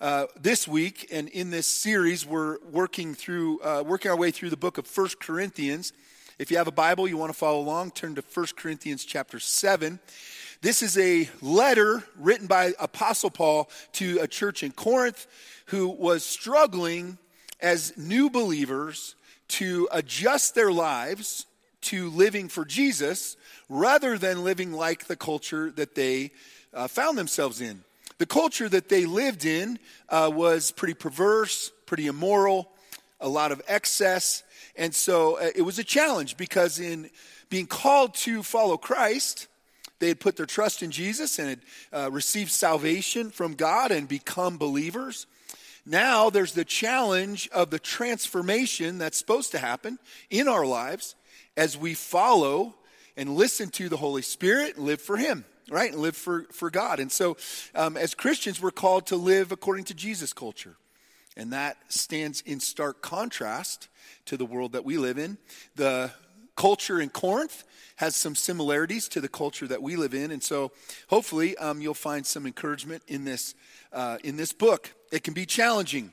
uh, this week and in this series, we're working through, uh, working our way through the book of First Corinthians. If you have a Bible, you want to follow along, turn to First Corinthians chapter 7. This is a letter written by Apostle Paul to a church in Corinth who was struggling as new believers to adjust their lives to living for Jesus rather than living like the culture that they uh, found themselves in. The culture that they lived in uh, was pretty perverse, pretty immoral, a lot of excess. And so uh, it was a challenge because in being called to follow Christ, they had put their trust in Jesus and had uh, received salvation from God and become believers. Now there's the challenge of the transformation that's supposed to happen in our lives as we follow and listen to the Holy Spirit and live for Him right? And live for, for God. And so, um, as Christians, we're called to live according to Jesus' culture. And that stands in stark contrast to the world that we live in. The culture in Corinth has some similarities to the culture that we live in. And so, hopefully, um, you'll find some encouragement in this, uh, in this book. It can be challenging.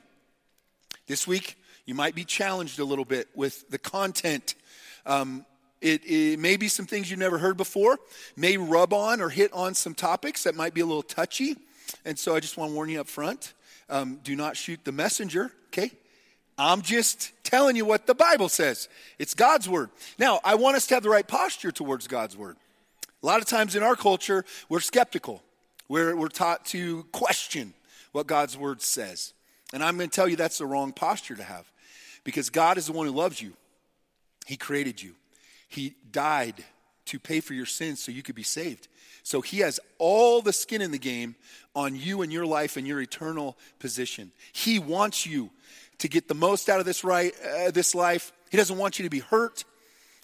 This week, you might be challenged a little bit with the content. Um, it, it, may be some things you've never heard before, may rub on or hit on some topics that might be a little touchy. And so I just want to warn you up front um, do not shoot the messenger, okay? I'm just telling you what the Bible says. It's God's word. Now, I want us to have the right posture towards God's word. A lot of times in our culture, we're skeptical. We're, we're taught to question what God's word says. And I'm going to tell you that's the wrong posture to have because God is the one who loves you, He created you. He died to pay for your sins so you could be saved. So he has all the skin in the game on you and your life and your eternal position. He wants you to get the most out of this right uh, this life. He doesn't want you to be hurt.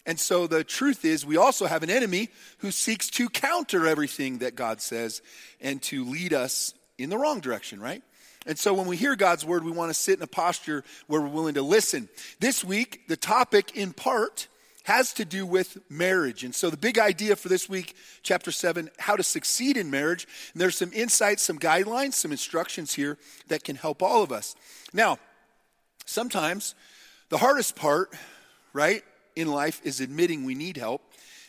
And so the truth is we also have an enemy who seeks to counter everything that God says and to lead us in the wrong direction, right? And so when we hear God's word, we want to sit in a posture where we're willing to listen. This week, the topic in part has to do with marriage. And so the big idea for this week, chapter 7, how to succeed in marriage. And there's some insights, some guidelines, some instructions here that can help all of us. Now, sometimes the hardest part, right, in life is admitting we need help.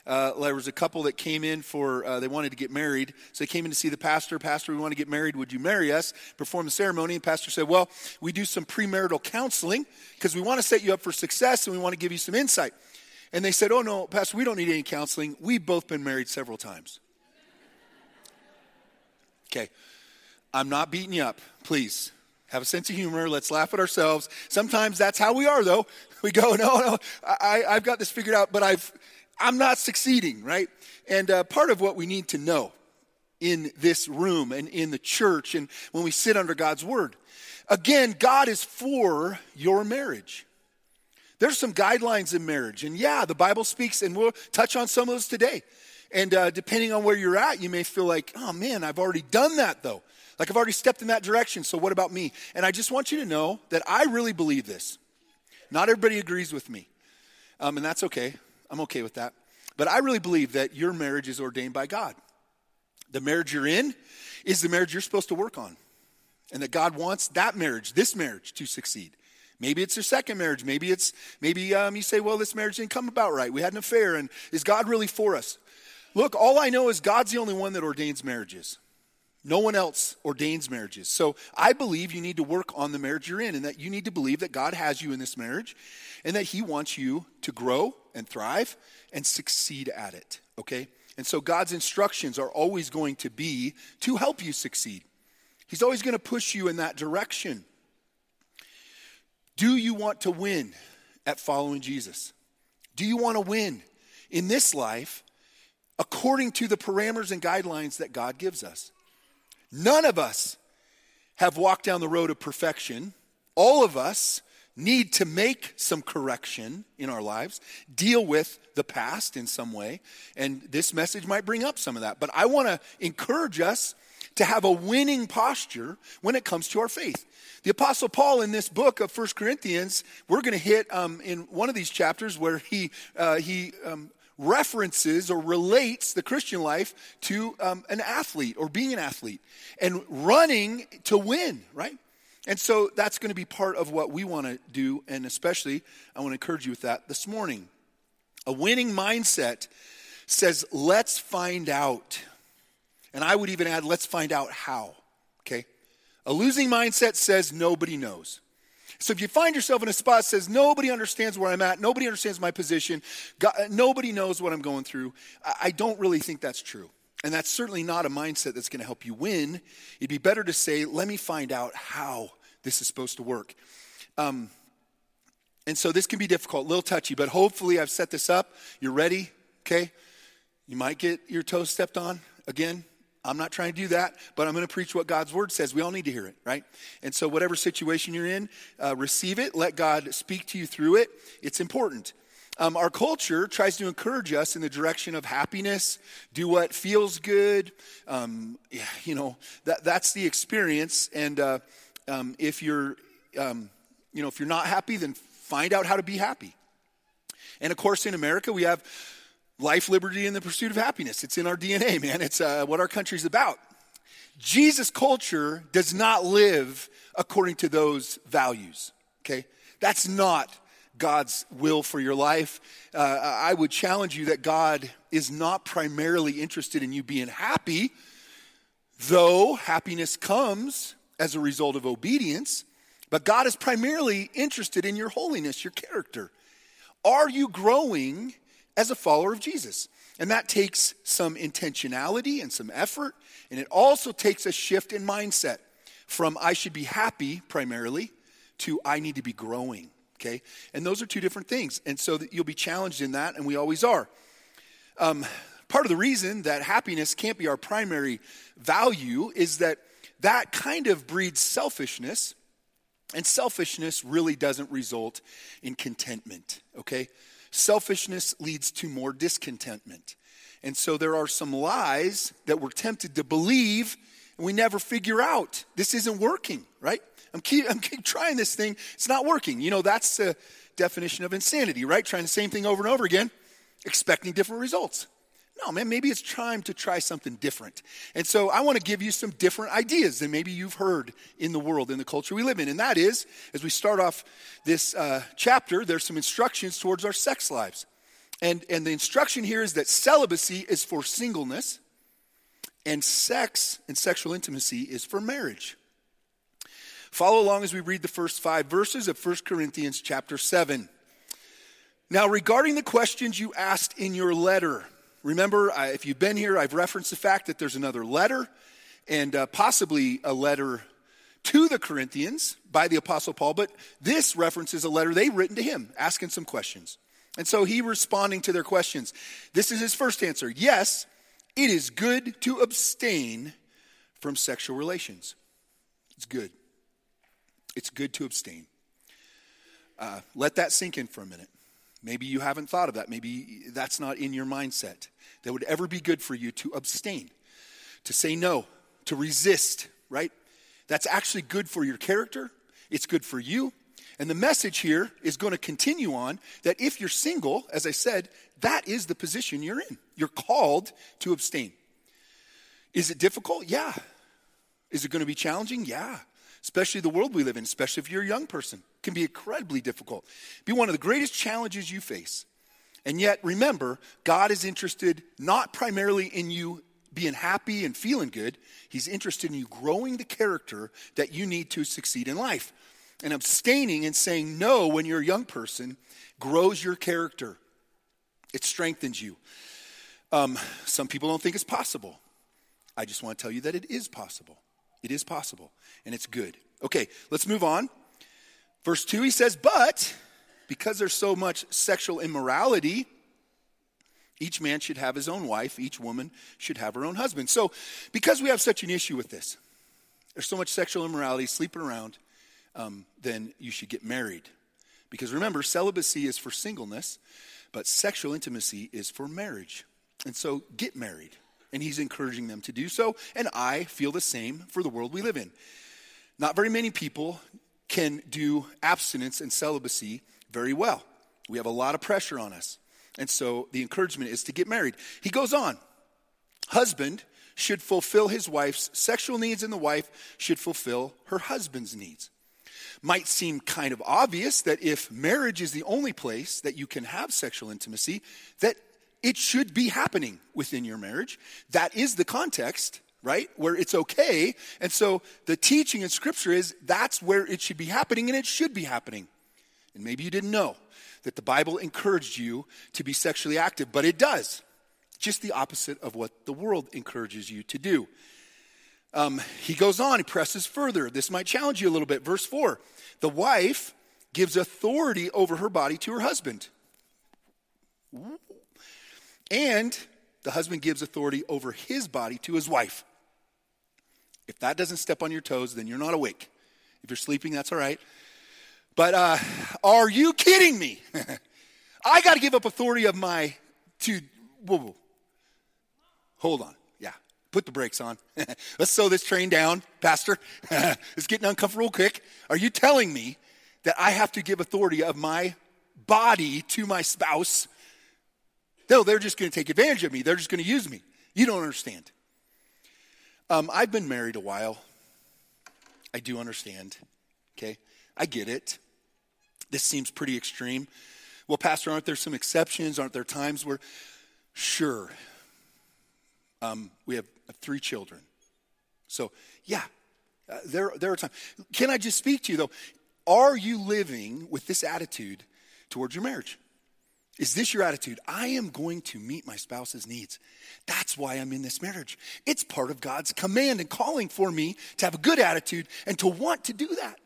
Uh, there was a couple that came in for uh, they wanted to get married so they came in to see the pastor pastor we want to get married would you marry us perform the ceremony and pastor said well we do some premarital counseling because we want to set you up for success and we want to give you some insight and they said, Oh, no, Pastor, we don't need any counseling. We've both been married several times. Okay, I'm not beating you up. Please have a sense of humor. Let's laugh at ourselves. Sometimes that's how we are, though. We go, No, no, I, have got this figured out, but I've, I'm not succeeding, right? And uh, part of what we need to know in this room and in the church and when we sit under God's word. Again, God is for your marriage. There's some guidelines in marriage. And yeah, the Bible speaks, and we'll touch on some of those today. And uh, depending on where you're at, you may feel like, oh man, I've already done that though. Like I've already stepped in that direction, so what about me? And I just want you to know that I really believe this. Not everybody agrees with me, um, and that's okay. I'm okay with that. But I really believe that your marriage is ordained by God. The marriage you're in is the marriage you're supposed to work on. And that God wants that marriage, this marriage, to succeed. Maybe it's your second marriage. Maybe it's maybe um, you say, well, this marriage didn't come about right. We had an affair, and is God really for us? Look, all I know is God's the only one that ordains marriages. No one else ordains marriages. So I believe you need to work on the marriage you're in, and that you need to believe that God has you in this marriage, and that He wants you to grow and thrive and succeed at it. Okay? And so God's instructions are always going to be to help you succeed. He's always going to push you in that direction. Do you want to win at following Jesus? Do you want to win in this life according to the parameters and guidelines that God gives us? None of us have walked down the road of perfection. All of us need to make some correction in our lives, deal with the past in some way. And this message might bring up some of that. But I want to encourage us to have a winning posture when it comes to our faith. The Apostle Paul in this book of First Corinthians, we're going to hit um, in one of these chapters where he, uh, he um, references or relates the Christian life to um, an athlete or being an athlete and running to win, right? And so that's going to be part of what we want to do, and especially I want to encourage you with that this morning. A winning mindset says, let's find out. And I would even add, let's find out how, okay? A losing mindset says, nobody knows. So if you find yourself in a spot that says, nobody understands where I'm at, nobody understands my position, God, nobody knows what I'm going through, I, I don't really think that's true. And that's certainly not a mindset that's going to help you win. It'd be better to say, let me find out how this is supposed to work. Um, and so this can be difficult, a little touchy, but hopefully I've set this up. You're ready, okay? You might get your toes stepped on again. I'm not trying to do that, but I'm going to preach what God's word says. We all need to hear it, right? And so, whatever situation you're in, uh, receive it. Let God speak to you through it. It's important. Um, our culture tries to encourage us in the direction of happiness, do what feels good. Um, yeah, you know, that, that's the experience. And uh, um, if you're, um, you know, if you're not happy, then find out how to be happy. And of course, in America, we have life, liberty, and the pursuit of happiness. It's in our DNA, man. It's uh, what our country's about. Jesus' culture does not live according to those values, okay? That's not God's will for your life. Uh, I would challenge you that God is not primarily interested in you being happy, though happiness comes as a result of obedience. But God is primarily interested in your holiness, your character. Are you growing as a follower of Jesus? And that takes some intentionality and some effort. And it also takes a shift in mindset from I should be happy primarily to I need to be growing okay? And those are two different things. And so you'll be challenged in that, and we always are. Um, part of the reason that happiness can't be our primary value is that that kind of breeds selfishness, and selfishness really doesn't result in contentment, okay? Selfishness leads to more discontentment. And so there are some lies that we're tempted to believe and we never figure out this isn't working, right? I'm keep, I'm keep trying this thing. It's not working. You know, that's the definition of insanity, right? Trying the same thing over and over again, expecting different results. No, man, maybe it's time to try something different. And so I want to give you some different ideas than maybe you've heard in the world, in the culture we live in. And that is, as we start off this uh, chapter, there's some instructions towards our sex lives. And, and the instruction here is that celibacy is for singleness, and sex and sexual intimacy is for marriage. Follow along as we read the first five verses of 1 Corinthians chapter 7. Now, regarding the questions you asked in your letter, remember, if you've been here, I've referenced the fact that there's another letter and uh, possibly a letter to the Corinthians by the Apostle Paul, but this references a letter they've written to him asking some questions. And so he responding to their questions. This is his first answer. Yes, it is good to abstain from sexual relations. It's good. It's good to abstain. Uh, let that sink in for a minute. Maybe you haven't thought of that. Maybe that's not in your mindset. That would ever be good for you to abstain, to say no, to resist, right? That's actually good for your character. It's good for you. And the message here is going to continue on that if you're single, as I said, that is the position you're in. You're called to abstain. Is it difficult? Yeah. Is it going to be challenging? Yeah especially the world we live in, especially if you're a young person, can be incredibly difficult. Be one of the greatest challenges you face. And yet, remember, God is interested not primarily in you being happy and feeling good, He's interested in you growing the character that you need to succeed in life. And abstaining and saying no when you're a young person grows your character, it strengthens you. Um, some people don't think it's possible. I just want to tell you that it is possible. It is possible, and it's good. Okay, let's move on. Verse 2, he says, But because there's so much sexual immorality, each man should have his own wife, each woman should have her own husband. So, because we have such an issue with this, there's so much sexual immorality sleeping around, um, then you should get married. Because remember, celibacy is for singleness, but sexual intimacy is for marriage. And so, get married and he's encouraging them to do so. And I feel the same for the world we live in. Not very many people can do abstinence and celibacy very well. We have a lot of pressure on us. And so the encouragement is to get married. He goes on Husband should fulfill his wife's sexual needs, and the wife should fulfill her husband's needs. Might seem kind of obvious that if marriage is the only place that you can have sexual intimacy, that it should be happening within your marriage. That is the context, right? Where it's okay. And so the teaching in Scripture is that's where it should be happening, and it should be happening. And maybe you didn't know that the Bible encouraged you to be sexually active, but it does. Just the opposite of what the world encourages you to do. Um, he goes on, he presses further. This might challenge you a little bit. Verse 4 The wife gives authority over her body to her husband. And the husband gives authority over his body to his wife. If that doesn't step on your toes, then you're not awake. If you're sleeping, that's all right. But uh, are you kidding me? I got to give up authority of my to. Whoa, whoa. Hold on. Yeah, put the brakes on. Let's slow this train down, Pastor. it's getting uncomfortable quick. Are you telling me that I have to give authority of my body to my spouse? No, they're just going to take advantage of me. They're just going to use me. You don't understand. Um, I've been married a while. I do understand. Okay. I get it. This seems pretty extreme. Well, Pastor, aren't there some exceptions? Aren't there times where, sure, um, we have three children. So, yeah, uh, there, there are times. Can I just speak to you, though? Are you living with this attitude towards your marriage? Is this your attitude? I am going to meet my spouse's needs. That's why I'm in this marriage. It's part of God's command and calling for me to have a good attitude and to want to do that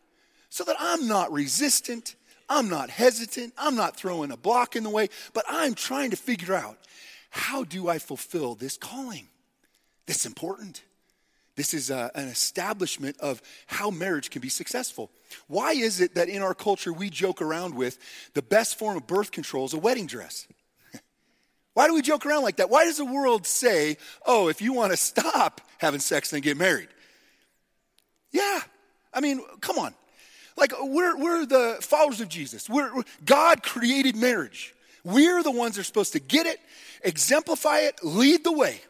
so that I'm not resistant, I'm not hesitant, I'm not throwing a block in the way, but I'm trying to figure out how do I fulfill this calling? That's important. This is a, uh, an establishment of how marriage can be successful. Why is it that in our culture we joke around with the best form of birth control is a wedding dress? Why do we joke around like that? Why does the world say, oh, if you want to stop having sex, then get married? Yeah. I mean, come on. Like, we're, we're the followers of Jesus. We're, we're, God created marriage. We're the ones that are supposed to get it, exemplify it, lead the way.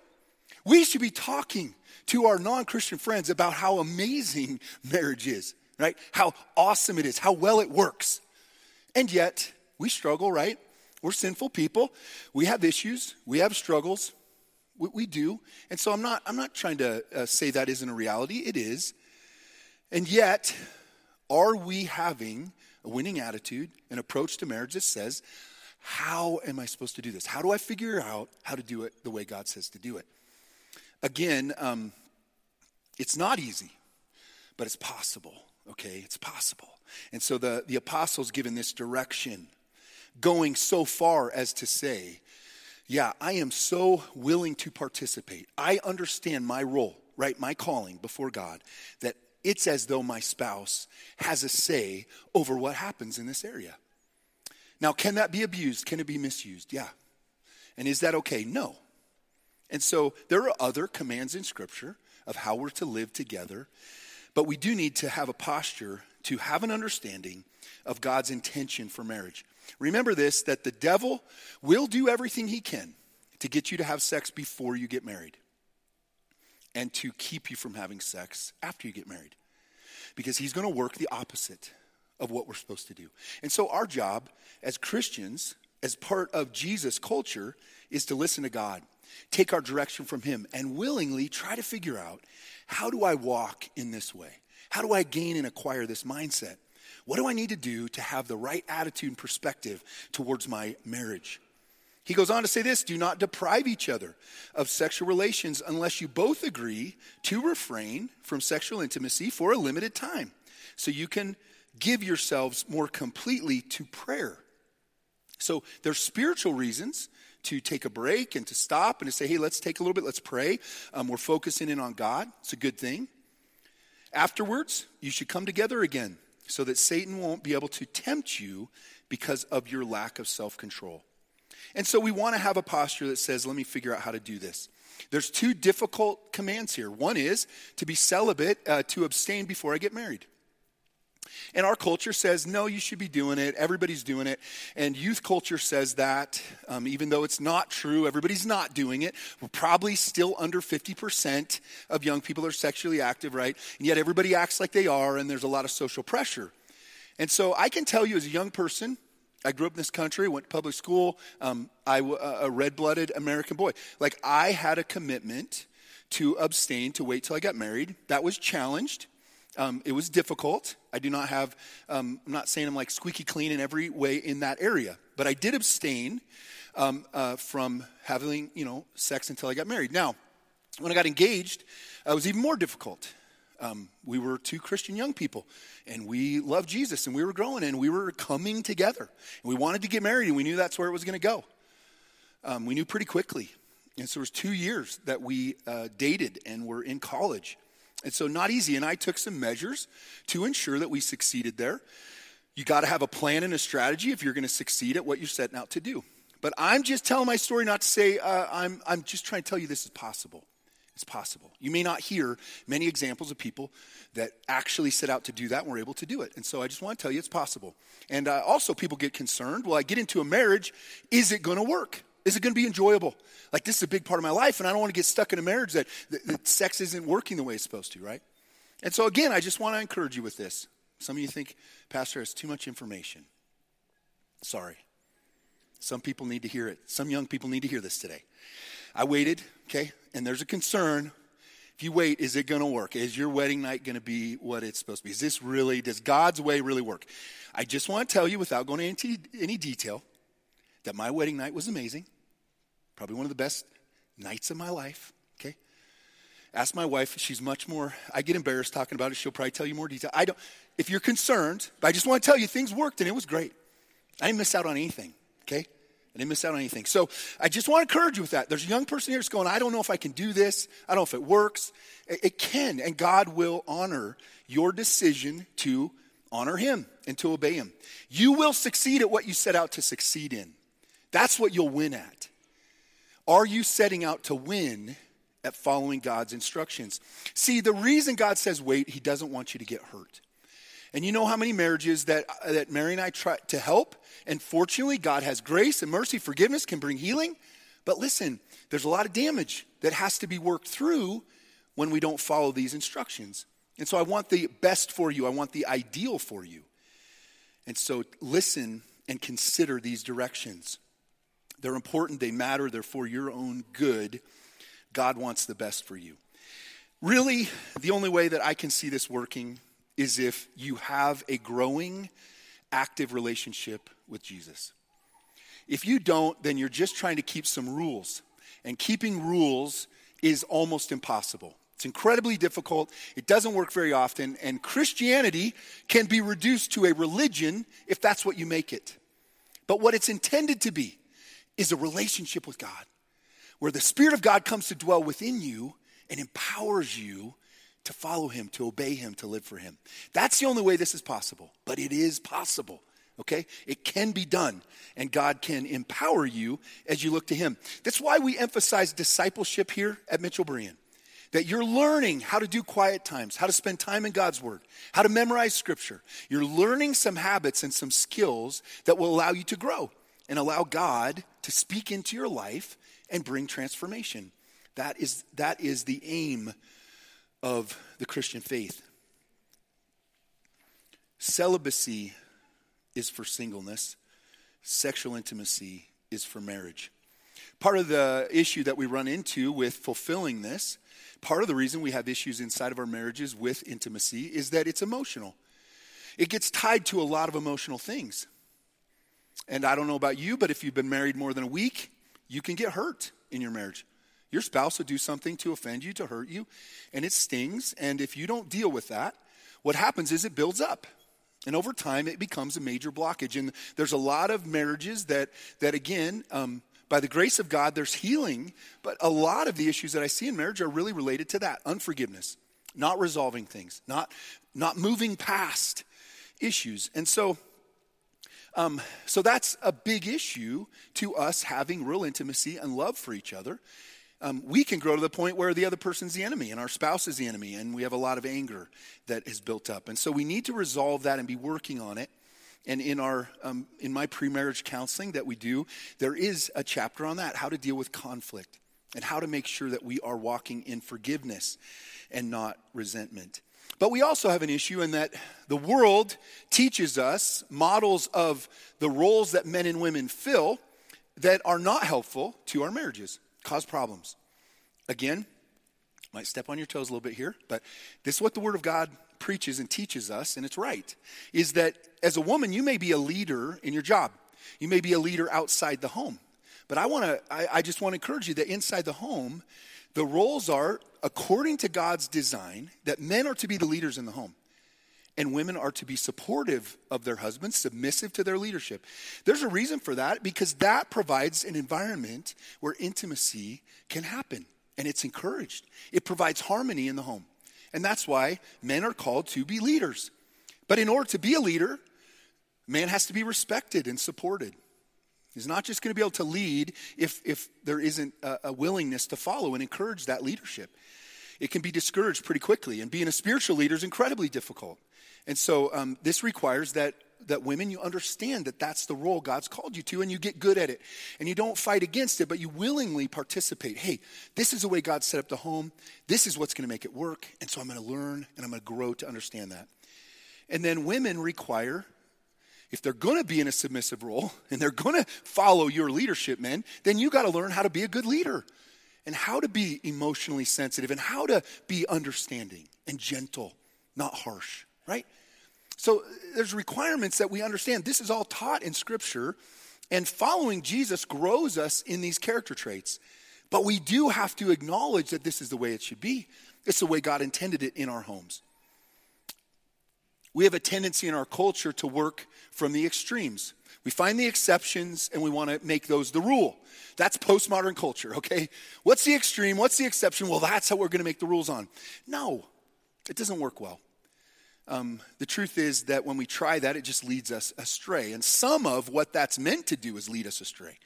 We should be talking to our non Christian friends about how amazing marriage is, right? How awesome it is, how well it works. And yet, we struggle, right? We're sinful people. We have issues, we have struggles. We, we do. And so I'm not, I'm not trying to uh, say that isn't a reality. It is. And yet, are we having a winning attitude, an approach to marriage that says, how am I supposed to do this? How do I figure out how to do it the way God says to do it? Again, um, it's not easy, but it's possible, okay? It's possible. And so the, the apostles given this direction, going so far as to say, yeah, I am so willing to participate. I understand my role, right? My calling before God, that it's as though my spouse has a say over what happens in this area. Now, can that be abused? Can it be misused? Yeah. And is that okay? No. And so there are other commands in Scripture of how we're to live together, but we do need to have a posture to have an understanding of God's intention for marriage. Remember this that the devil will do everything he can to get you to have sex before you get married and to keep you from having sex after you get married. Because he's going to work the opposite of what we're supposed to do. And so, our job as Christians, as part of Jesus' culture, is to listen to God, take our direction from Him, and willingly try to figure out how do I walk in this way? How do I gain and acquire this mindset? What do I need to do to have the right attitude and perspective towards my marriage? He goes on to say this do not deprive each other of sexual relations unless you both agree to refrain from sexual intimacy for a limited time so you can give yourselves more completely to prayer. So there's spiritual reasons to take a break and to stop and to say, hey, let's take a little bit, let's pray. Um, we're focusing in on God. It's a good thing. Afterwards, you should come together again so that Satan won't be able to tempt you because of your lack of self control. And so we want to have a posture that says, let me figure out how to do this. There's two difficult commands here. One is to be celibate, uh, to abstain before I get married. And our culture says, no, you should be doing it. Everybody's doing it. And youth culture says that, um, even though it's not true, everybody's not doing it. We're probably still under 50% of young people are sexually active, right? And yet everybody acts like they are, and there's a lot of social pressure. And so I can tell you as a young person, I grew up in this country, went to public school. Um, I was a red-blooded American boy. Like I had a commitment to abstain, to wait till I got married. That was challenged. Um, it was difficult. I do not have, um, I'm not saying I'm like squeaky clean in every way in that area, but I did abstain um, uh, from having, you know, sex until I got married. Now, when I got engaged, uh, it was even more difficult. Um, we were two Christian young people, and we loved Jesus, and we were growing, and we were coming together. And we wanted to get married, and we knew that's where it was going to go. Um, we knew pretty quickly. And so it was two years that we uh, dated and were in college. And so, not easy. And I took some measures to ensure that we succeeded there. You got to have a plan and a strategy if you're going to succeed at what you're setting out to do. But I'm just telling my story not to say, uh, I'm, I'm just trying to tell you this is possible. It's possible. You may not hear many examples of people that actually set out to do that and were able to do it. And so I just want to tell you it's possible. And uh, also, people get concerned well, I get into a marriage, is it going to work? Is it going to be enjoyable? Like, this is a big part of my life, and I don't want to get stuck in a marriage that, that, that sex isn't working the way it's supposed to, right? And so, again, I just want to encourage you with this. Some of you think, Pastor, has too much information. Sorry. Some people need to hear it. Some young people need to hear this today. I waited, okay, and there's a concern. If you wait, is it going to work? Is your wedding night going to be what it's supposed to be? Is this really, does God's way really work? I just want to tell you, without going into any detail, that my wedding night was amazing. Probably one of the best nights of my life. Okay. Ask my wife. She's much more. I get embarrassed talking about it. She'll probably tell you more detail. I don't. If you're concerned, but I just want to tell you things worked and it was great. I didn't miss out on anything. Okay. I didn't miss out on anything. So I just want to encourage you with that. There's a young person here that's going, I don't know if I can do this. I don't know if it works. It, it can, and God will honor your decision to honor Him and to obey Him. You will succeed at what you set out to succeed in. That's what you'll win at. Are you setting out to win at following God's instructions? See, the reason God says wait, He doesn't want you to get hurt. And you know how many marriages that, that Mary and I try to help? And fortunately, God has grace and mercy, forgiveness can bring healing. But listen, there's a lot of damage that has to be worked through when we don't follow these instructions. And so I want the best for you, I want the ideal for you. And so listen and consider these directions. They're important, they matter, they're for your own good. God wants the best for you. Really, the only way that I can see this working is if you have a growing, active relationship with Jesus. If you don't, then you're just trying to keep some rules. And keeping rules is almost impossible. It's incredibly difficult. It doesn't work very often. And Christianity can be reduced to a religion if that's what you make it. But what it's intended to be is a relationship with God, where the Spirit of God comes to dwell within you and empowers you to follow Him, to obey Him, to live for Him. That's the only way this is possible, but it is possible. Okay? It can be done, and God can empower you as you look to Him. That's why we emphasize discipleship here at Mitchell Berean. That you're learning how to do quiet times, how to spend time in God's Word, how to memorize Scripture. You're learning some habits and some skills that will allow you to grow and allow God to speak into your life and bring transformation. That is, that is the aim of the Christian faith. Celibacy is for singleness, sexual intimacy is for marriage. Part of the issue that we run into with fulfilling this, part of the reason we have issues inside of our marriages with intimacy is that it's emotional. It gets tied to a lot of emotional things. And I don't know about you, but if you've been married more than a week, you can get hurt in your marriage. Your spouse will do something to offend you, to hurt you, and it stings. And if you don't deal with that, what happens is it builds up. And over time, it becomes a major blockage. And there's a lot of marriages that, that again, um, by the grace of God, there's healing. But a lot of the issues that I see in marriage are really related to that unforgiveness, not resolving things, not, not moving past issues. And so, um, so that's a big issue to us having real intimacy and love for each other. um, we can grow to the point where the other person's the enemy and our spouse is the enemy, and we have a lot of anger that is built up. And so we need to resolve that and be working on it. And in our um, in my pre-marriage counseling that we do, there is a chapter on that, how to deal with conflict and how to make sure that we are walking in forgiveness and not resentment. But we also have an issue in that the world teaches us models of the roles that men and women fill that are not helpful to our marriages, cause problems. Again, might step on your toes a little bit here, but this is what the Word of God preaches and teaches us, and it's right, is that as a woman, you may be a leader in your job. You may be a leader outside the home. But I want to, I, I just want to encourage you that inside the home, the roles are according to God's design that men are to be the leaders in the home and women are to be supportive of their husbands, submissive to their leadership. There's a reason for that because that provides an environment where intimacy can happen and it's encouraged. It provides harmony in the home. And that's why men are called to be leaders. But in order to be a leader, man has to be respected and supported. He's not just going to be able to lead if, if there isn't a, a willingness to follow and encourage that leadership. It can be discouraged pretty quickly, and being a spiritual leader is incredibly difficult. And so um, this requires that that women you understand that that's the role God's called you to and you get good at it. And you don't fight against it, but you willingly participate. Hey, this is the way God set up the home. This is what's going to make it work. And so I'm going to learn and I'm going to grow to understand that. And then women require if they're going to be in a submissive role and they're going to follow your leadership, men, then you got to learn how to be a good leader and how to be emotionally sensitive and how to be understanding and gentle, not harsh, right? So uh, there's requirements that we understand. This is all taught in Scripture, and following Jesus grows us in these character traits. But we do have to acknowledge that this is the way it should be. It's the way God intended it in our homes. We have a tendency in our culture to work from the extremes. We find the exceptions and we want to make those the rule. That's postmodern culture, okay? What's the extreme? What's the exception? Well, that's how we're going to make the rules on. No, it doesn't work well um, the truth is that when we try that, it just leads us astray. And some of what that's meant to do is lead us astray.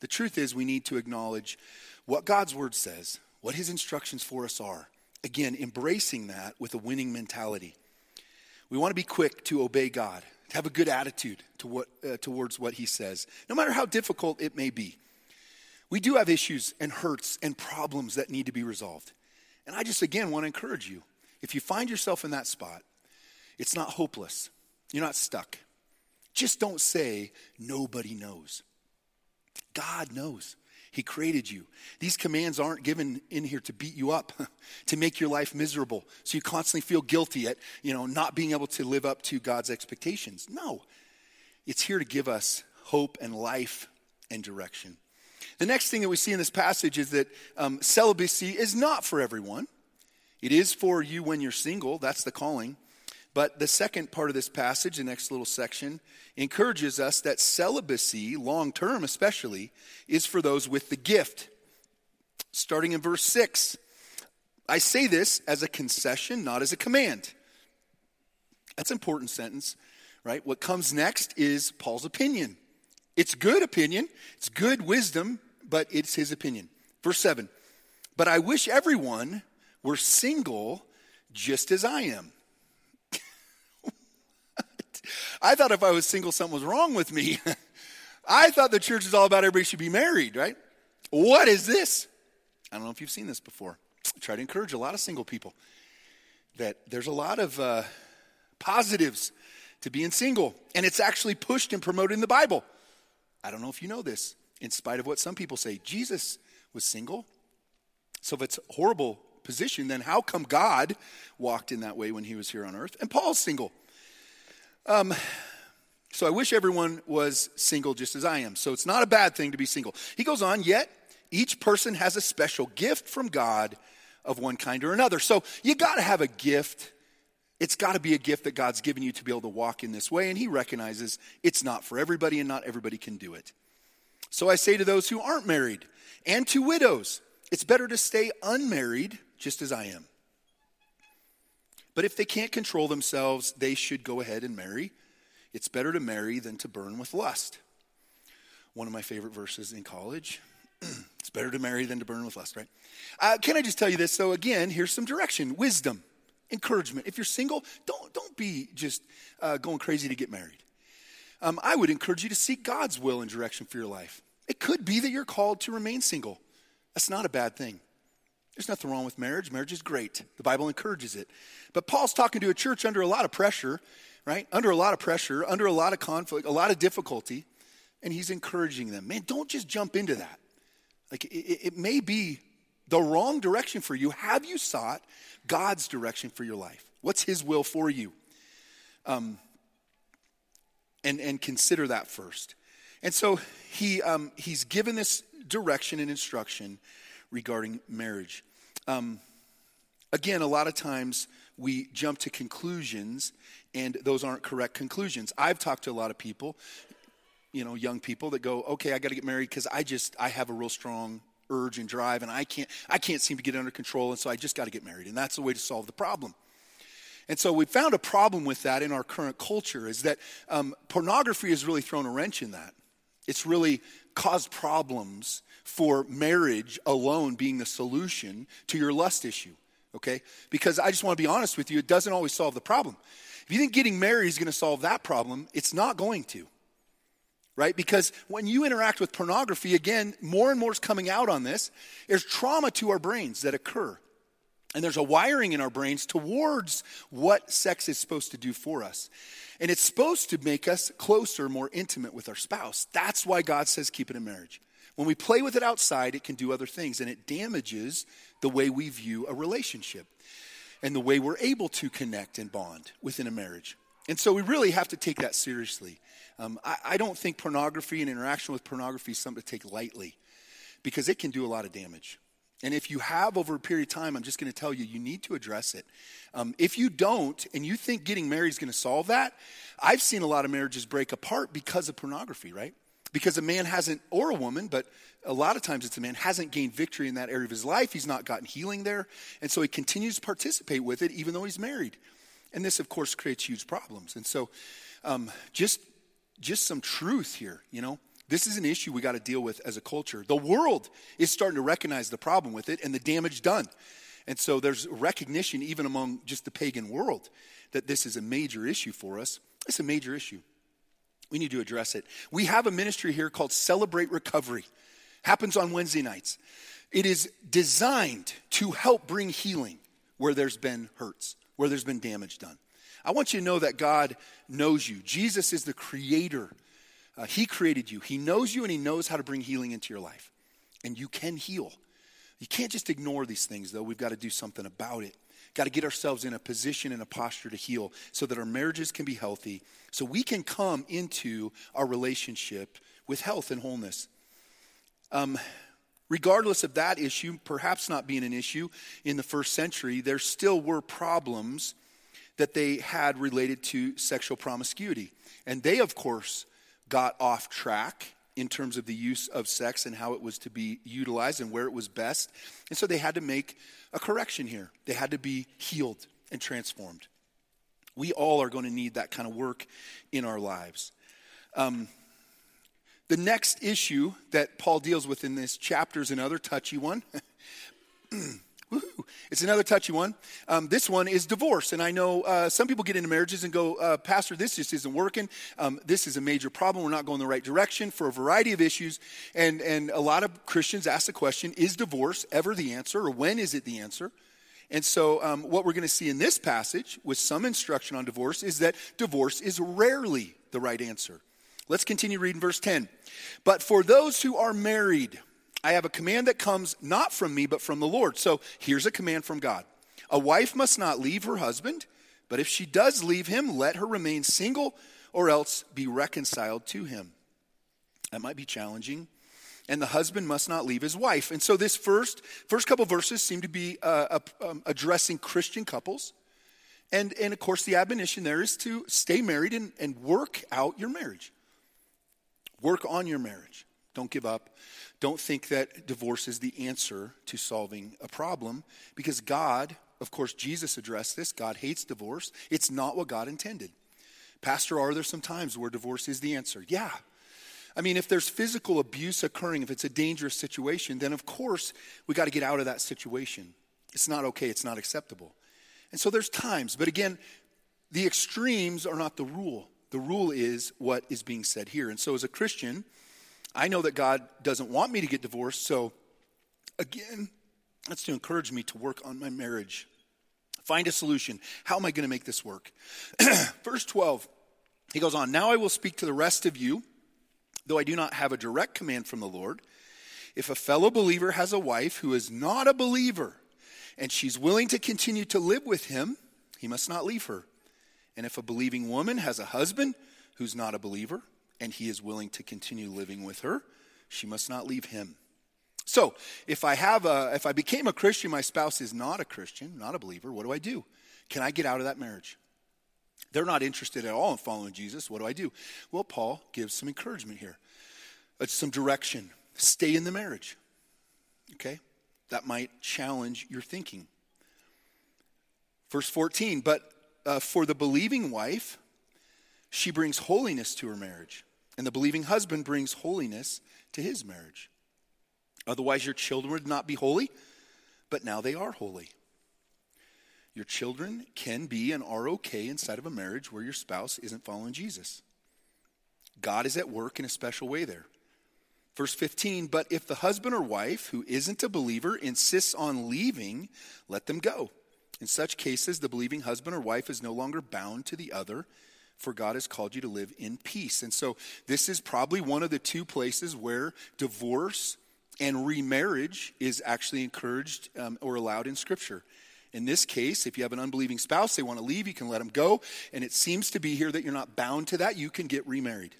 The truth is, we need to acknowledge what God's word says, what his instructions for us are. Again, embracing that with a winning mentality. We want to be quick to obey God, to have a good attitude to what, uh, towards what he says, no matter how difficult it may be. We do have issues and hurts and problems that need to be resolved. And I just, again, want to encourage you. If you find yourself in that spot, it's not hopeless. You're not stuck. Just don't say, nobody knows. God knows. He created you. These commands aren't given in here to beat you up, to make your life miserable, so you constantly feel guilty at, you know, not being able to live up to God's expectations. No. It's here to give us hope and life and direction. The next thing that we see in this passage is that um, celibacy is not for everyone. It is for you when you're single. That's the calling. But the second part of this passage, the next little section, encourages us that celibacy, long term especially, is for those with the gift. Starting in verse 6, I say this as a concession, not as a command. That's an important sentence, right? What comes next is Paul's opinion. It's good opinion, it's good wisdom, but it's his opinion. Verse 7 But I wish everyone were single just as I am. I thought if I was single, something was wrong with me. I thought the church is all about everybody should be married, right? What is this? I don't know if you've seen this before. I try to encourage a lot of single people that there's a lot of uh, positives to being single, and it's actually pushed and promoted in the Bible. I don't know if you know this, in spite of what some people say. Jesus was single. So if it's a horrible position, then how come God walked in that way when he was here on earth? And Paul's single. Um, so I wish everyone was single just as I am. So it's not a bad thing to be single. He goes on, yet each person has a special gift from God of one kind or another. So you got to have a gift. It's got to be a gift that God's given you to be able to walk in this way. And he recognizes it's not for everybody and not everybody can do it. So I say to those who aren't married and to widows, it's better to stay unmarried just as I am. But if they can't control themselves, they should go ahead and marry. It's better to marry than to burn with lust. One of my favorite verses in college. it's better to marry than to burn with lust, right? Uh, can I just tell you this? So, again, here's some direction wisdom, encouragement. If you're single, don't, don't be just uh, going crazy to get married. Um, I would encourage you to seek God's will and direction for your life. It could be that you're called to remain single. That's not a bad thing. There's nothing wrong with marriage. Marriage is great. The Bible encourages it. But Paul's talking to a church under a lot of pressure, right? Under a lot of pressure, under a lot of conflict, a lot of difficulty. And he's encouraging them man, don't just jump into that. Like, it, it may be the wrong direction for you. Have you sought God's direction for your life? What's his will for you? Um, and, and consider that first. And so he, um, he's given this direction and instruction regarding marriage. Um, again, a lot of times we jump to conclusions, and those aren't correct conclusions. I've talked to a lot of people, you know, young people that go, "Okay, I got to get married because I just I have a real strong urge and drive, and I can't I can't seem to get under control, and so I just got to get married, and that's the way to solve the problem." And so we found a problem with that in our current culture is that um, pornography has really thrown a wrench in that. It's really caused problems for marriage alone being the solution to your lust issue, okay? Because I just want to be honest with you, it doesn't always solve the problem. If you think getting married is going to solve that problem, it's not going to, right? Because when you interact with pornography, again, more and more is coming out on this. There's trauma to our brains that occur. And there's a wiring in our brains towards what sex is supposed to do for us. And it's supposed to make us closer, more intimate with our spouse. That's why God says keep it in marriage. When we play with it outside, it can do other things, and it damages the way we view a relationship and the way we're able to connect and bond within a marriage. And so we really have to take that seriously. Um, I, I don't think pornography and interaction with pornography is something to take lightly because it can do a lot of damage. And if you have over a period of time, I'm just going to tell you, you need to address it. Um, if you don't, and you think getting married is going to solve that, I've seen a lot of marriages break apart because of pornography, right? Because a man hasn't, or a woman, but a lot of times it's a man, hasn't gained victory in that area of his life. He's not gotten healing there. And so he continues to participate with it even though he's married. And this, of course, creates huge problems. And so um, just, just some truth here, you know. This is an issue we got to deal with as a culture. The world is starting to recognize the problem with it and the damage done. And so there's recognition, even among just the pagan world, that this is a major issue for us. It's a major issue. We need to address it. We have a ministry here called Celebrate Recovery. Happens on Wednesday nights. It is designed to help bring healing where there's been hurts, where there's been damage done. I want you to know that God knows you. Jesus is the creator uh, he created you, He knows you, and He knows how to bring healing into your life. And you can heal. You can't just ignore these things, though. We've got to do something about it. Got to get ourselves in a position and a posture to heal so that our marriages can be healthy, so we can come into our relationship with health and wholeness. Um, regardless of that issue, perhaps not being an issue in the first century, there still were problems that they had related to sexual promiscuity. And they, of course, got off track in terms of the use of sex and how it was to be utilized and where it was best. And so they had to make a correction here. They had to be healed and transformed. We all are going to need that kind of work in our lives. Um, the next issue that Paul deals with in this chapter is another touchy one. Woo-hoo. It's another touchy one. Um, this one is divorce. And I know uh, some people get into marriages and go, uh, Pastor, this just isn't working. Um, this is a major problem. We're not going the right direction for a variety of issues. And, and a lot of Christians ask the question is divorce ever the answer, or when is it the answer? And so, um, what we're going to see in this passage, with some instruction on divorce, is that divorce is rarely the right answer. Let's continue reading verse 10. But for those who are married, I have a command that comes not from me, but from the Lord. So here's a command from God A wife must not leave her husband, but if she does leave him, let her remain single or else be reconciled to him. That might be challenging. And the husband must not leave his wife. And so this first first couple verses seem to be uh, um, addressing Christian couples. And, and of course, the admonition there is to stay married and, and work out your marriage. Work on your marriage. Don't give up. Don't think that divorce is the answer to solving a problem because God, of course, Jesus addressed this. God hates divorce. It's not what God intended. Pastor, are there some times where divorce is the answer? Yeah. I mean, if there's physical abuse occurring, if it's a dangerous situation, then of course we got to get out of that situation. It's not okay, it's not acceptable. And so there's times, but again, the extremes are not the rule. The rule is what is being said here. And so as a Christian, I know that God doesn't want me to get divorced, so again, that's to encourage me to work on my marriage. Find a solution. How am I going to make this work? Verse 12, he goes on, Now I will speak to the rest of you though I do not have a direct command from the Lord, if a fellow believer has a wife who is not a believer and she's willing to continue to live with him, he must not leave her. And if a believing woman has a husband who's not a believer and he is willing to continue living with her, she must not leave him. So, if I have a if I became a Christian, my spouse is not a Christian, not a believer, what do I do? Can I get out of that marriage? They're not interested at all in following Jesus. What do I do? Well, Paul gives some encouragement here, it's some direction. Stay in the marriage. Okay? That might challenge your thinking. Verse 14, but uh, for the believing wife, she brings holiness to her marriage, and the believing husband brings holiness to his marriage. Otherwise, your children would not be holy, but now they are holy. Your children can be and are okay inside of a marriage where your spouse isn't following Jesus. God is at work in a special way there. Verse 15, but if the husband or wife who isn't a believer insists on leaving, let them go. In such cases, the believing husband or wife is no longer bound to the other, for God has called you to live in peace. And so, this is probably one of the two places where divorce and remarriage is actually encouraged um, or allowed in Scripture. In this case, if you have an unbelieving spouse, they want to leave, you can let them go. And it seems to be here that you're not bound to that. You can get remarried.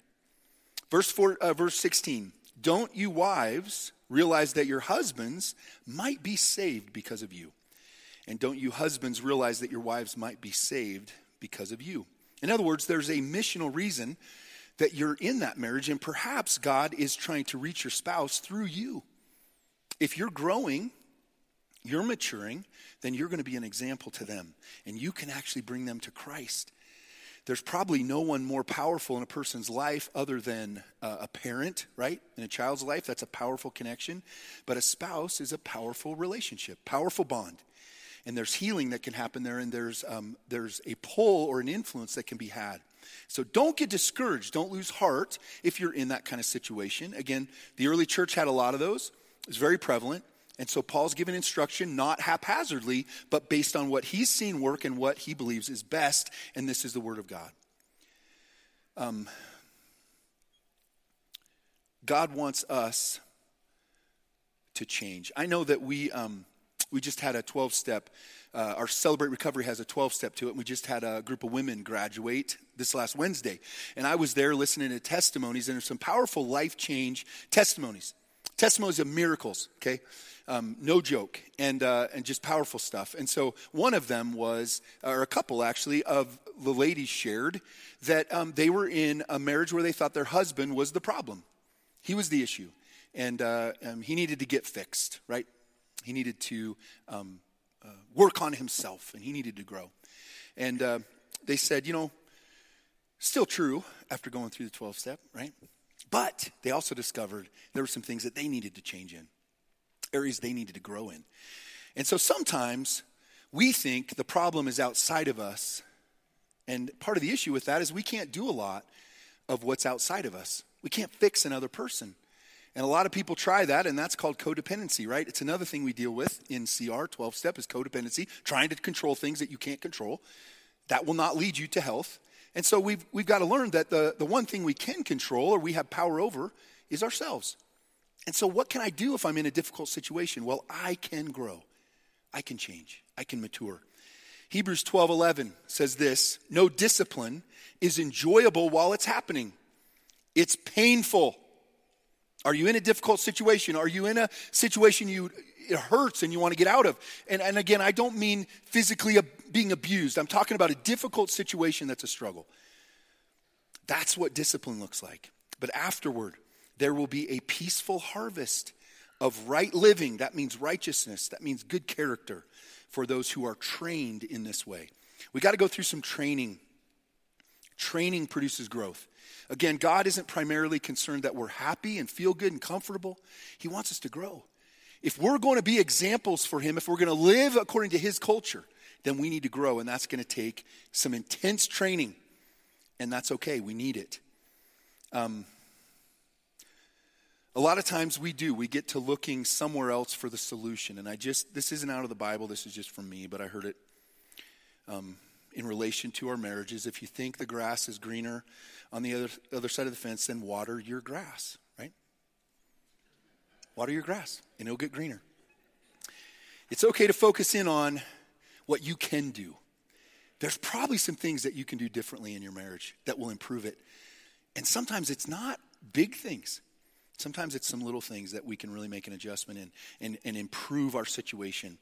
Verse, four, uh, verse 16 Don't you wives realize that your husbands might be saved because of you? And don't you husbands realize that your wives might be saved because of you? In other words, there's a missional reason that you're in that marriage, and perhaps God is trying to reach your spouse through you. If you're growing, you're maturing, then you're going to be an example to them. And you can actually bring them to Christ. There's probably no one more powerful in a person's life other than uh, a parent, right? In a child's life, that's a powerful connection. But a spouse is a powerful relationship, powerful bond. And there's healing that can happen there, and there's, um, there's a pull or an influence that can be had. So don't get discouraged. Don't lose heart if you're in that kind of situation. Again, the early church had a lot of those, it was very prevalent. And so Paul's given instruction not haphazardly, but based on what he's seen work and what he believes is best, and this is the Word of God. Um, God wants us to change. I know that we, um, we just had a 12 step, uh, our Celebrate Recovery has a 12 step to it. We just had a group of women graduate this last Wednesday. And I was there listening to testimonies, and there's some powerful life change testimonies. Testimonies of miracles, okay? Um, no joke, and, uh, and just powerful stuff. And so one of them was, or a couple actually, of the ladies shared that um, they were in a marriage where they thought their husband was the problem. He was the issue. And uh, um, he needed to get fixed, right? He needed to um, uh, work on himself and he needed to grow. And uh, they said, you know, still true after going through the 12 step, right? But they also discovered there were some things that they needed to change in areas they needed to grow in. And so sometimes we think the problem is outside of us. And part of the issue with that is we can't do a lot of what's outside of us. We can't fix another person. And a lot of people try that, and that's called codependency, right? It's another thing we deal with in CR 12 step is codependency, trying to control things that you can't control. That will not lead you to health. And so we've, we've got to learn that the, the one thing we can control or we have power over is ourselves. And so, what can I do if I'm in a difficult situation? Well, I can grow, I can change, I can mature. Hebrews 12 11 says this No discipline is enjoyable while it's happening, it's painful. Are you in a difficult situation? Are you in a situation you it hurts and you want to get out of? And, and again, I don't mean physically being abused. I'm talking about a difficult situation that's a struggle. That's what discipline looks like. But afterward, there will be a peaceful harvest of right living. That means righteousness, that means good character for those who are trained in this way. We got to go through some training. training produces growth. Again, God isn't primarily concerned that we're happy and feel good and comfortable. He wants us to grow. If we're going to be examples for Him, if we're going to live according to His culture, then we need to grow, and that's going to take some intense training. And that's okay, we need it. Um, a lot of times we do. We get to looking somewhere else for the solution. And I just, this isn't out of the Bible, this is just from me, but I heard it um, in relation to our marriages. If you think the grass is greener on the other, other side of the fence, then water your grass, right? Water your grass, and it'll get greener. It's okay to focus in on what you can do. There's probably some things that you can do differently in your marriage that will improve it. And sometimes it's not big things. Sometimes it's some little things that we can really make an adjustment in and, and improve our situation.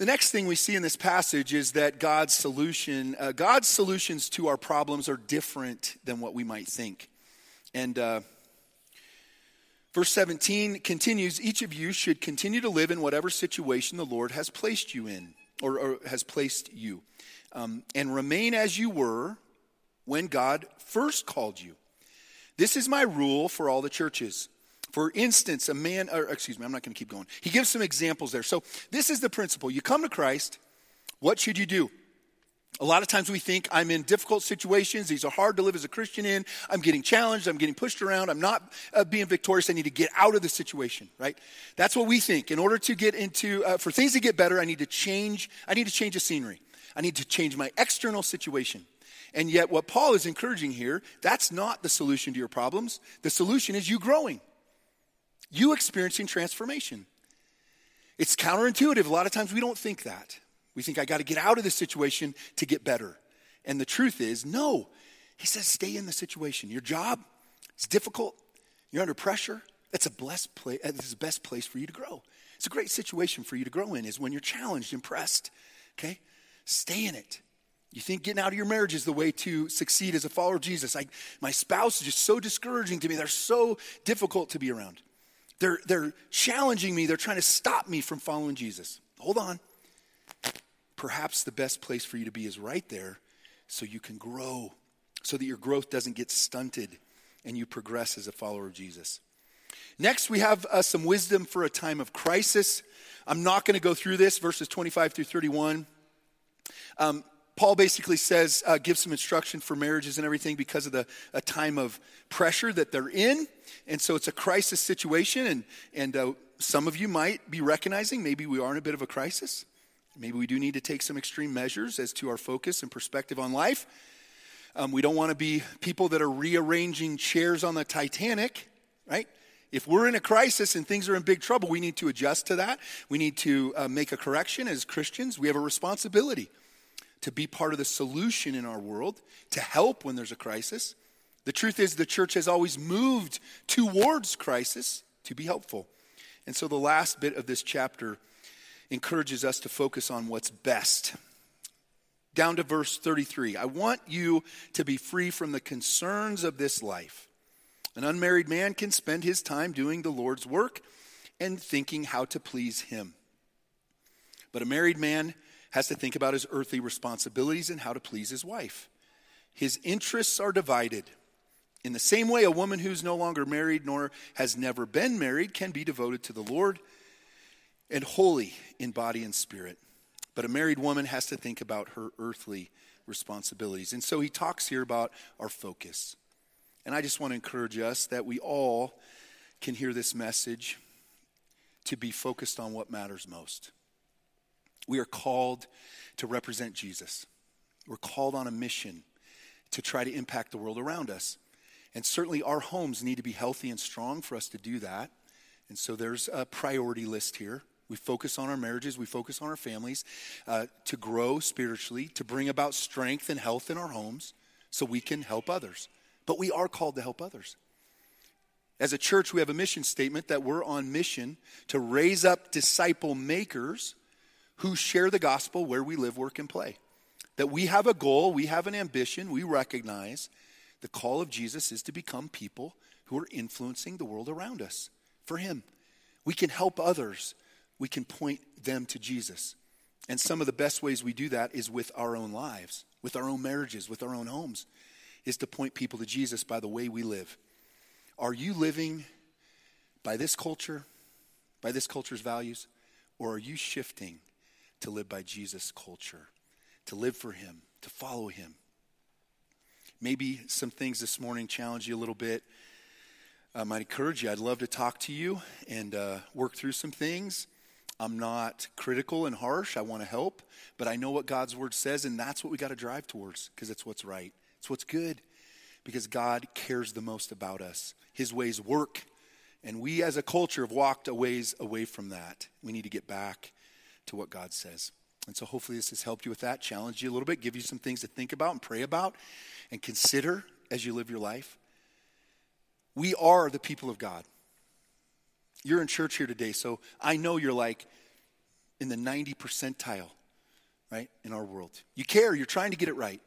The next thing we see in this passage is that God's solution, uh, God's solutions to our problems are different than what we might think. And uh, verse 17 continues Each of you should continue to live in whatever situation the Lord has placed you in, or, or has placed you, um, and remain as you were when God first called you. This is my rule for all the churches. For instance, a man, or excuse me, I'm not going to keep going. He gives some examples there. So, this is the principle. You come to Christ, what should you do? A lot of times we think I'm in difficult situations. These are hard to live as a Christian in. I'm getting challenged. I'm getting pushed around. I'm not uh, being victorious. I need to get out of the situation, right? That's what we think. In order to get into, uh, for things to get better, I need to change. I need to change the scenery. I need to change my external situation. And yet, what Paul is encouraging here, that's not the solution to your problems. The solution is you growing, you experiencing transformation. It's counterintuitive. A lot of times we don't think that. We think, I got to get out of this situation to get better. And the truth is, no. He says, stay in the situation. Your job is difficult, you're under pressure. That's a blessed place. This is the best place for you to grow. It's a great situation for you to grow in, is when you're challenged, and impressed. Okay? Stay in it. You think getting out of your marriage is the way to succeed as a follower of Jesus. I, my spouse is just so discouraging to me. They're so difficult to be around. They're, they're challenging me. They're trying to stop me from following Jesus. Hold on. Perhaps the best place for you to be is right there so you can grow, so that your growth doesn't get stunted and you progress as a follower of Jesus. Next, we have uh, some wisdom for a time of crisis. I'm not going to go through this, verses 25 through 31. Um, Paul basically says, uh, gives some instruction for marriages and everything because of the a time of pressure that they're in. And so it's a crisis situation. And, and uh, some of you might be recognizing maybe we are in a bit of a crisis. Maybe we do need to take some extreme measures as to our focus and perspective on life. Um, we don't want to be people that are rearranging chairs on the Titanic, right? If we're in a crisis and things are in big trouble, we need to adjust to that. We need to uh, make a correction as Christians. We have a responsibility to be part of the solution in our world, to help when there's a crisis. The truth is, the church has always moved towards crisis to be helpful. And so the last bit of this chapter encourages us to focus on what's best. Down to verse 33. I want you to be free from the concerns of this life. An unmarried man can spend his time doing the Lord's work and thinking how to please him. But a married man has to think about his earthly responsibilities and how to please his wife. His interests are divided. In the same way, a woman who's no longer married nor has never been married can be devoted to the Lord and holy in body and spirit. But a married woman has to think about her earthly responsibilities. And so he talks here about our focus. And I just want to encourage us that we all can hear this message to be focused on what matters most. We are called to represent Jesus. We're called on a mission to try to impact the world around us. And certainly our homes need to be healthy and strong for us to do that. And so there's a priority list here. We focus on our marriages, we focus on our families uh, to grow spiritually, to bring about strength and health in our homes so we can help others. But we are called to help others. As a church, we have a mission statement that we're on mission to raise up disciple makers who share the gospel where we live, work, and play. That we have a goal, we have an ambition, we recognize the call of Jesus is to become people who are influencing the world around us for Him. We can help others, we can point them to Jesus. And some of the best ways we do that is with our own lives, with our own marriages, with our own homes. is to point people to Jesus by the way we live. Are you living by this culture, by this culture's values, or are you shifting to live by Jesus' culture, to live for Him, to follow Him? Maybe some things this morning challenge you a little bit. I might encourage you. I'd love to talk to you and uh, work through some things. I'm not critical and harsh. I want to help, but I know what God's word says, and that's what we got to drive towards because it's what's right. It's what's good because God cares the most about us. His ways work, and we as a culture have walked a ways away from that. We need to get back to what God says. And so hopefully this has helped you with that, challenged you a little bit, give you some things to think about and pray about and consider as you live your life. We are the people of God. You're in church here today, so I know you're like in the 90 percentile, right, in our world. You care, you're trying to get it right.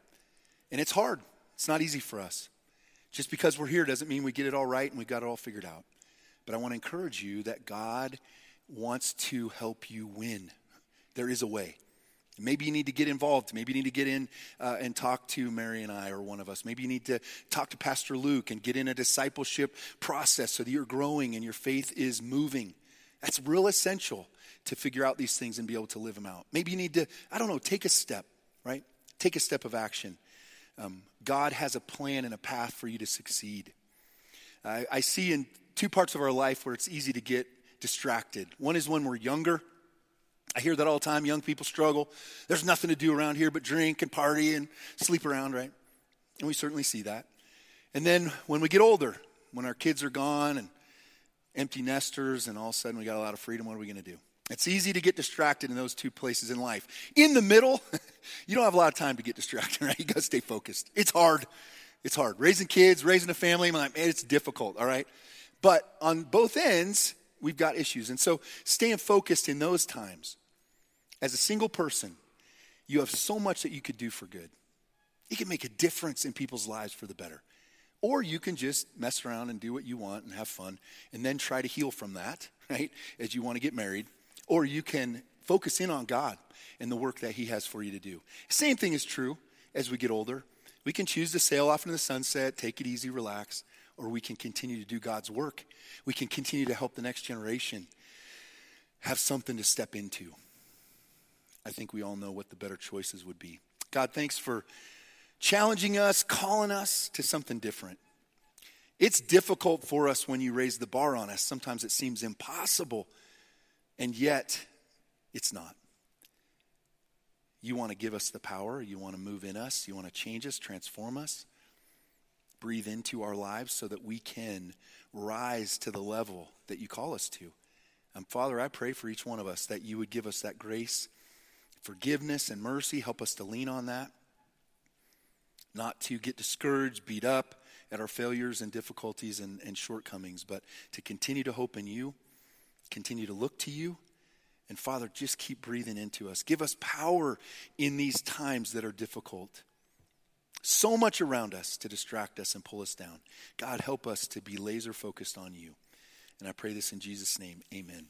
And it's hard, it's not easy for us. Just because we're here doesn't mean we get it all right and we got it all figured out. But I want to encourage you that God wants to help you win. There is a way. Maybe you need to get involved. Maybe you need to get in uh, and talk to Mary and I or one of us. Maybe you need to talk to Pastor Luke and get in a discipleship process so that you're growing and your faith is moving. That's real essential to figure out these things and be able to live them out. Maybe you need to, I don't know, take a step, right? Take a step of action. Um, God has a plan and a path for you to succeed. I, I see in two parts of our life where it's easy to get distracted. One is when we're younger I hear that all the time. Young people struggle. There's nothing to do around here but drink and party and sleep around, right? And we certainly see that. And then when we get older, when our kids are gone and empty nesters, and all of a sudden we got a lot of freedom, what are we going to do? It's easy to get distracted in those two places in life. In the middle, you don't have a lot of time to get distracted, right? You got to stay focused. It's hard. It's hard. Raising kids, raising a family, man, it's difficult, all right? But on both ends, we've got issues. And so staying focused in those times as a single person, you have so much that you could do for good. You can make a difference in people's lives for the better. Or you can just mess around and do what you want and have fun and then try to heal from that, right, as you want to get married. Or you can focus in on God and the work that He has for you to do. Same thing is true as we get older. We can choose to sail off into the sunset, take it easy, relax, or we can continue to do God's work. We can continue to help the next generation have something to step into. I think we all know what the better choices would be. God, thanks for challenging us, calling us to something different. It's difficult for us when you raise the bar on us. Sometimes it seems impossible, and yet it's not. You want to give us the power, you want to move in us, you want to change us, transform us, breathe into our lives so that we can rise to the level that you call us to. And Father, I pray for each one of us that you would give us that grace forgiveness and mercy. Help us to lean on that, not to get discouraged, beat up at our failures and difficulties and, and shortcomings, but to continue to hope in you, continue to look to you. And Father, just keep breathing into us. Give us power in these times that are difficult. So much around us to distract us and pull us down. God, help us to be laser focused on you. And I pray this in Jesus' name. Amen.